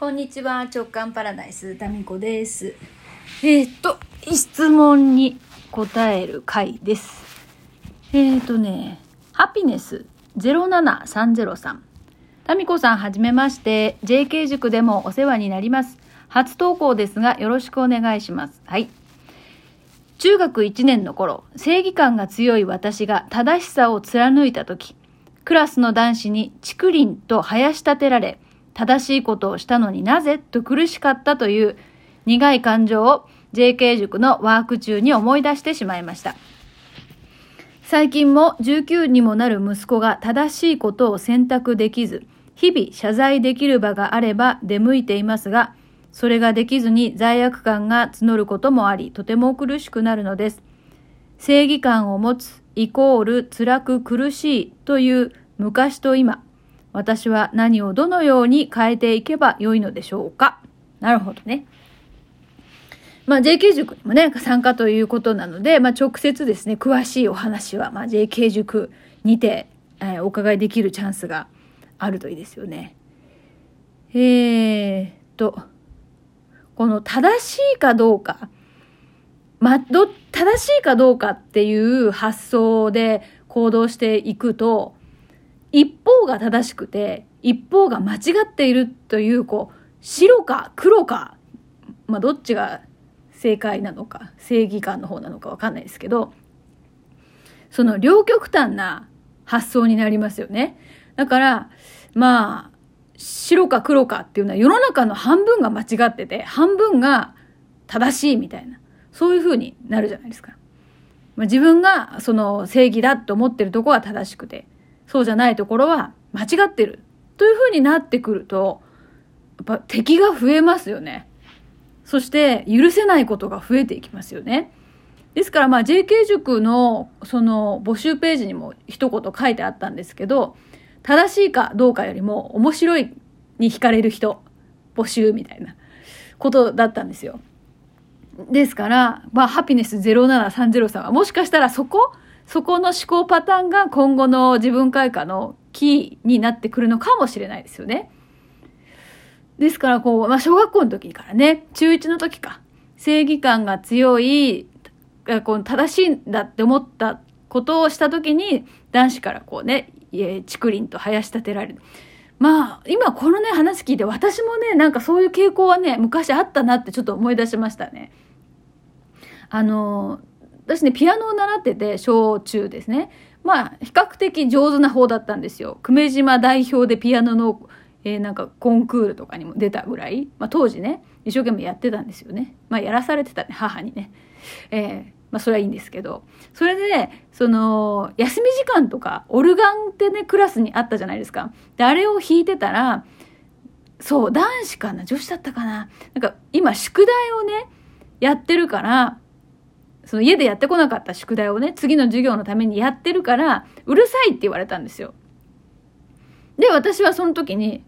こんにちは、直感パラダイス、タミコです。えーっと、質問に答える回です。えーっとね、ハピネス07303。タミコさん、はじめまして。JK 塾でもお世話になります。初投稿ですが、よろしくお願いします。はい。中学1年の頃、正義感が強い私が正しさを貫いた時、クラスの男子に竹林と生やし立てられ、正しいことをしたのになぜと苦しかったという苦い感情を JK 塾のワーク中に思い出してしまいました。最近も19にもなる息子が正しいことを選択できず、日々謝罪できる場があれば出向いていますが、それができずに罪悪感が募ることもあり、とても苦しくなるのです。正義感を持つイコール辛く苦しいという昔と今、私は何をどのように変えていけばよいのでしょうか？なるほどね。まあ JK 塾にもね、参加ということなので、まあ直接ですね、詳しいお話は、まあ JK 塾にて、えーお伺いできるチャンスがあるといいですよね。えーっと、この正しいかどうか、ま、ど、正しいかどうかっていう発想で行動していくと、一方が正しくて、一方が間違っているという、こう、白か黒か、まあ、どっちが正解なのか、正義感の方なのかわかんないですけど、その両極端な発想になりますよね。だから、まあ、白か黒かっていうのは世の中の半分が間違ってて、半分が正しいみたいな、そういう風になるじゃないですか。まあ、自分がその正義だと思ってるとこは正しくて、そうじゃないところは間違ってるという風になってくると、やっぱ敵が増えますよね。そして許せないことが増えていきますよね。ですからまあ JK 塾のその募集ページにも一言書いてあったんですけど、正しいかどうかよりも面白いに惹かれる人募集みたいなことだったんですよ。ですから、まあ、ハピネス07303はもしかしたらそこ、そこの思考パターンが今後の自分開花のキーになってくるのかもしれないですよね。ですから、こう、まあ、小学校の時からね、中1の時か、正義感が強い、こう正しいんだって思ったことをした時に、男子からこうね、竹林と生やし立てられる。まあ、今このね、話聞いて、私もね、なんかそういう傾向はね、昔あったなってちょっと思い出しましたね。あの、私ね、ピアノを習ってて、小中ですね。まあ、比較的上手な方だったんですよ。久米島代表でピアノの、えーなんかコンクールとかにも出たぐらい、まあ当時ね、一生懸命やってたんですよね。まあやらされてたね、母にね。えーまあそれはいいんですけど。それで、ねその、休み時間とか、オルガンってね、クラスにあったじゃないですか。で、あれを弾いてたら、そう、男子かな女子だったかななんか、今、宿題をね、やってるから、その家でやってこなかった宿題をね、次の授業のためにやってるから、うるさいって言われたんですよ。で、私はその時に、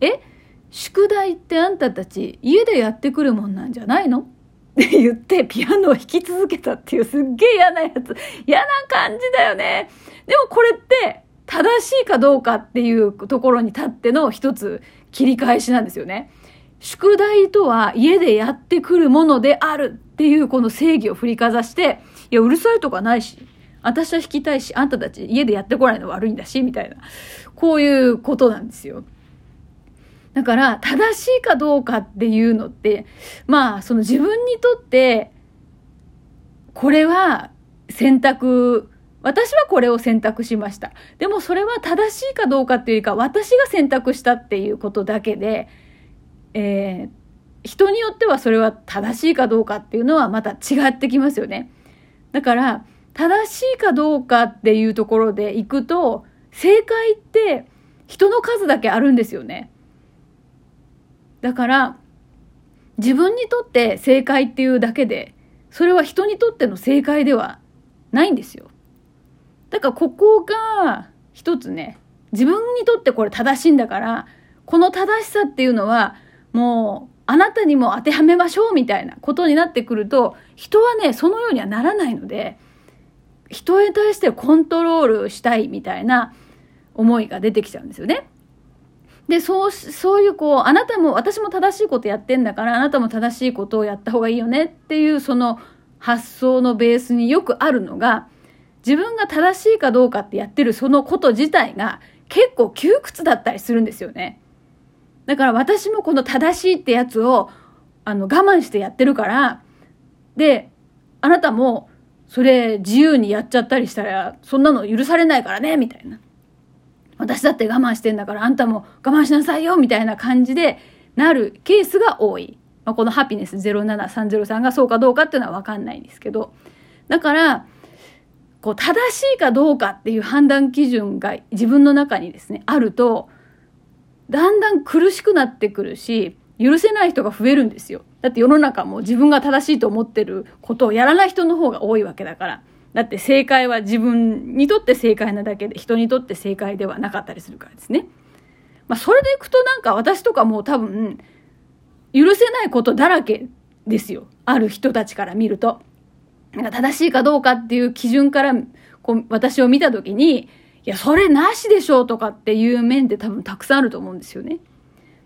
え宿題ってあんたたち家でやってくるもんなんじゃないの？って言ってピアノを弾き続けたっていうすっげえ嫌なやつ。嫌な感じだよね。でもこれって正しいかどうかっていうところに立っての一つ切り返しなんですよね。宿題とは家でやってくるものであるっていうこの正義を振りかざして、いや、うるさいとかないし、私は弾きたいし、あんたたち家でやってこないの悪いんだし、みたいな。こういうことなんですよ。だから、正しいかどうかっていうのって、まあ、その自分にとって、これは選択、私はこれを選択しました。でもそれは正しいかどうかっていうか、私が選択したっていうことだけで、えー人によってはそれは正しいかどうかっていうのはまた違ってきますよね。だから、正しいかどうかっていうところでいくと、正解って人の数だけあるんですよね。だから、自分にとって正解っていうだけで、それは人にとっての正解ではないんですよ。だからここが一つね、自分にとってこれ正しいんだから、この正しさっていうのはもうあなたにも当てはめましょうみたいなことになってくると、人はね、そのようにはならないので、人に対してコントロールしたいみたいな思いが出てきちゃうんですよね。で、そう、そういうこう、あなたも、私も正しいことやってんだから、あなたも正しいことをやった方がいいよねっていう、その発想のベースによくあるのが、自分が正しいかどうかってやってるそのこと自体が結構窮屈だったりするんですよね。だから私もこの正しいってやつを、あの、我慢してやってるから、で、あなたも、それ自由にやっちゃったりしたら、そんなの許されないからね、みたいな。私だって我慢してんだからあんたも我慢しなさいよみたいな感じでなるケースが多い。まあ、このハピネス07303がそうかどうかっていうのはわかんないんですけど。だから、こう正しいかどうかっていう判断基準が自分の中にですね、あると、だんだん苦しくなってくるし、許せない人が増えるんですよ。だって世の中も自分が正しいと思ってることをやらない人の方が多いわけだから。だって正解は自分にとって正解なだけで人にとって正解ではなかったりするからですね。まあそれでいくとなんか私とかもう多分許せないことだらけですよ。ある人たちから見ると。なんか正しいかどうかっていう基準からこう私を見た時に、いや、それなしでしょうとかっていう面って多分たくさんあると思うんですよね。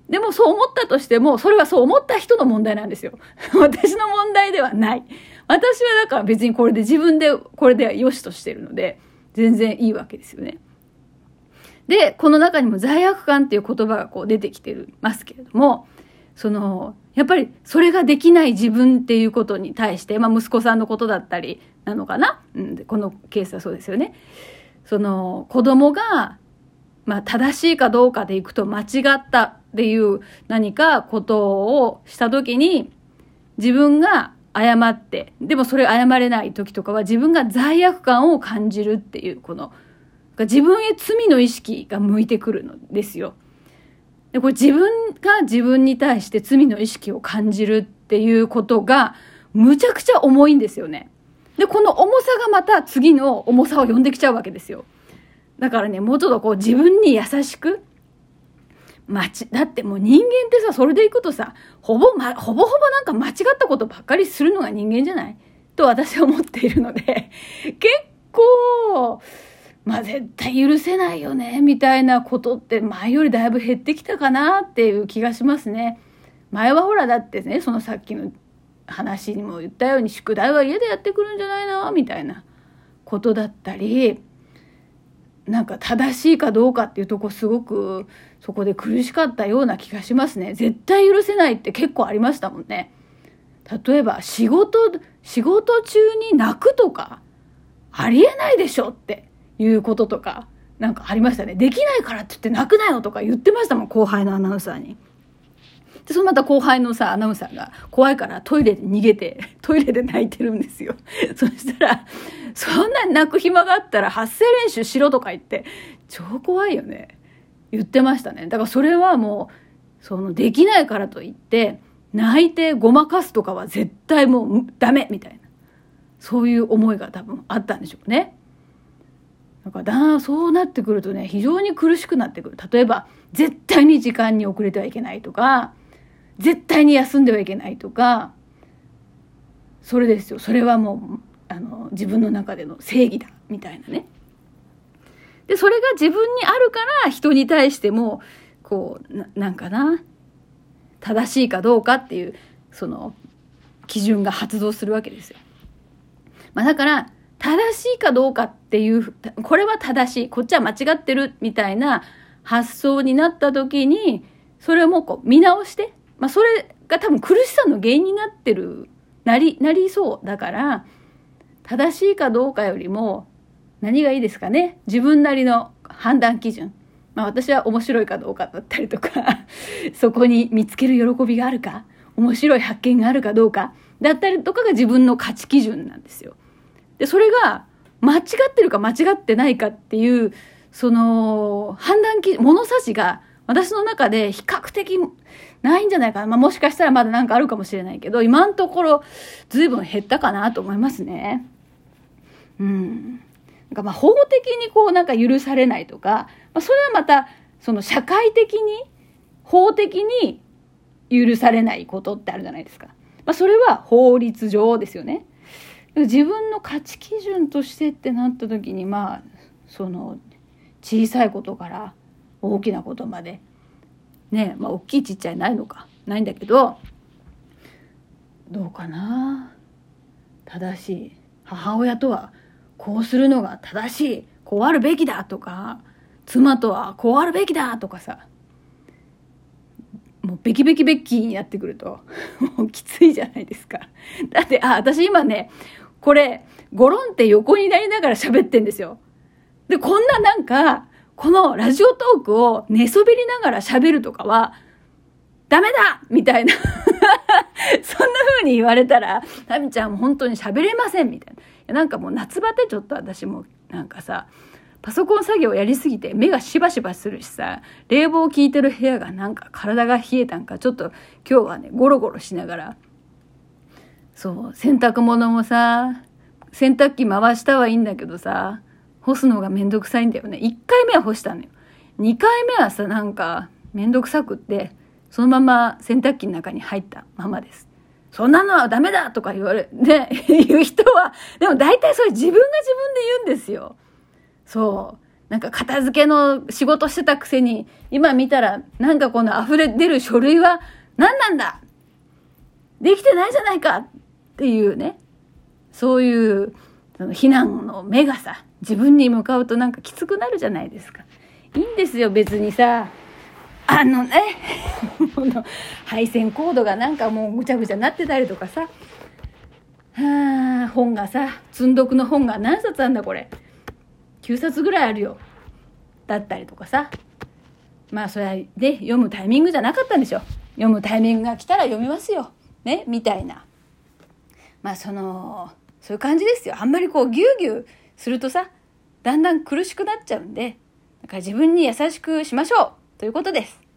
でもそう思ったとしても、それはそう思った人の問題なんですよ。私の問題ではない。私はだから別にこれで自分でこれで良しとしてるので、全然いいわけですよね。で、この中にも罪悪感っていう言葉がこう出てきてますけれども、その、やっぱりそれができない自分っていうことに対して、まあ息子さんのことだったりなのかな、うん、このケースはそうですよね。その子供が、まあ正しいかどうかでいくと間違ったっていう何かことをした時に自分が謝って、でもそれ謝れない時とかは自分が罪悪感を感じるっていう、この、自分へ罪の意識が向いてくるのですよ。で、これ自分が自分に対して罪の意識を感じるっていうことが、むちゃくちゃ重いんですよね。で、この重さがまた次の重さを呼んできちゃうわけですよ。だからね、もうちょっとこう自分に優しく、まち、だってもう人間ってさ、それでいくとさ、ほぼ、ま、ほぼほぼなんか間違ったことばっかりするのが人間じゃない？と私は思っているので、結構、まあ絶対許せないよね、みたいなことって前よりだいぶ減ってきたかなっていう気がしますね。前はほらだってね、そのさっきの話にも言ったように宿題は家でやってくるんじゃないな、みたいなことだったり、なんか正しいかどうかっていうとこすごくそこで苦しかったような気がしますね。絶対許せないって結構ありましたもんね。例えば仕事、仕事中に泣くとか、ありえないでしょっていうこととか、なんかありましたね。できないからって言って泣くなよとか言ってましたもん、後輩のアナウンサーに。で、そのまた後輩のさ、アナウンサーが怖いからトイレで逃げて、トイレで泣いてるんですよ。そしたら、そんなに泣く暇があったら発声練習しろとか言って、超怖いよね。言ってましたね。だからそれはもう、その、できないからといって、泣いてごまかすとかは絶対もうダメみたいな。そういう思いが多分あったんでしょうね。だからだそうなってくるとね、非常に苦しくなってくる。例えば、絶対に時間に遅れてはいけないとか、絶対に休んではいけないとか、それですよ。それはもう、あの、自分の中での正義だ、みたいなね。で、それが自分にあるから人に対しても、こう、ななんかな、正しいかどうかっていう、その、基準が発動するわけですよ。まあだから、正しいかどうかっていう、これは正しい、こっちは間違ってるみたいな発想になった時に、それをもうこう見直して、まあそれが多分苦しさの原因になってる、なり、なりそうだから、正しいかどうかよりも、何がいいですかね？自分なりの判断基準。まあ私は面白いかどうかだったりとか そこに見つける喜びがあるか、面白い発見があるかどうか、だったりとかが自分の価値基準なんですよ。で、それが間違ってるか間違ってないかっていう、その判断基、物差しが私の中で比較的ないんじゃないかな。まあもしかしたらまだなんかあるかもしれないけど、今のところ随分減ったかなと思いますね。うん。なんかまあ法的にこうなんか許されないとか、まあ、それはまたその社会的に法的に許されないことってあるじゃないですか。まあ、それは法律上ですよね。自分の価値基準としてってなった時にまあその小さいことから大きなことまでねまあ大きいちっちゃいないのかないんだけどどうかな。正しい。母親とはこうするのが正しい。こうあるべきだとか妻とはこうあるべきだとかさ。もうベキベキベッキーになってくるともうきついじゃないですか。だってあ私今ねこれゴロンって横になりながら喋ってんですよ。でこんななんかこのラジオトークを寝そべりながら喋るとかはダメだ! みたいな。そんな風に言われたら、ナミちゃんも本当に喋れませんみたいな。なんかもう夏バテちょっと私もなんかさ、パソコン作業やりすぎて目がしばしばするしさ、冷房効いてる部屋がなんか体が冷えたんか、ちょっと今日はね、ゴロゴロしながら、そう、洗濯物もさ、洗濯機回したはいいんだけどさ、干すのがめんどくさいんだよね。1回目は干したのよ。2回目はさ、なんかめんどくさくって、そのまま洗濯機の中に入ったままです。そんなのはダメだとか言われ、ね、言う人は、でも大体それ自分が自分で言うんですよ。そう。なんか片付けの仕事してたくせに、今見たら、なんかこの溢れ出る書類は何なんだ？できてないじゃないかっていうね。そういう、その非難の目がさ、自分に向かうとなんかきつくなるじゃないですか。いいんですよ、別にさ。あのね、配線コードがなんかもうぐちゃぐちゃになってたりとかさ、はあ、本がさ、積んどくの本が何冊あんだこれ。9冊ぐらいあるよ。だったりとかさ。まあそれで読むタイミングじゃなかったんでしょ。読むタイミングが来たら読みますよ。ね、みたいな。まあその、そういう感じですよ。あんまりこうギュウギュウするとさ、だんだん苦しくなっちゃうんで、だから自分に優しくしましょうということです。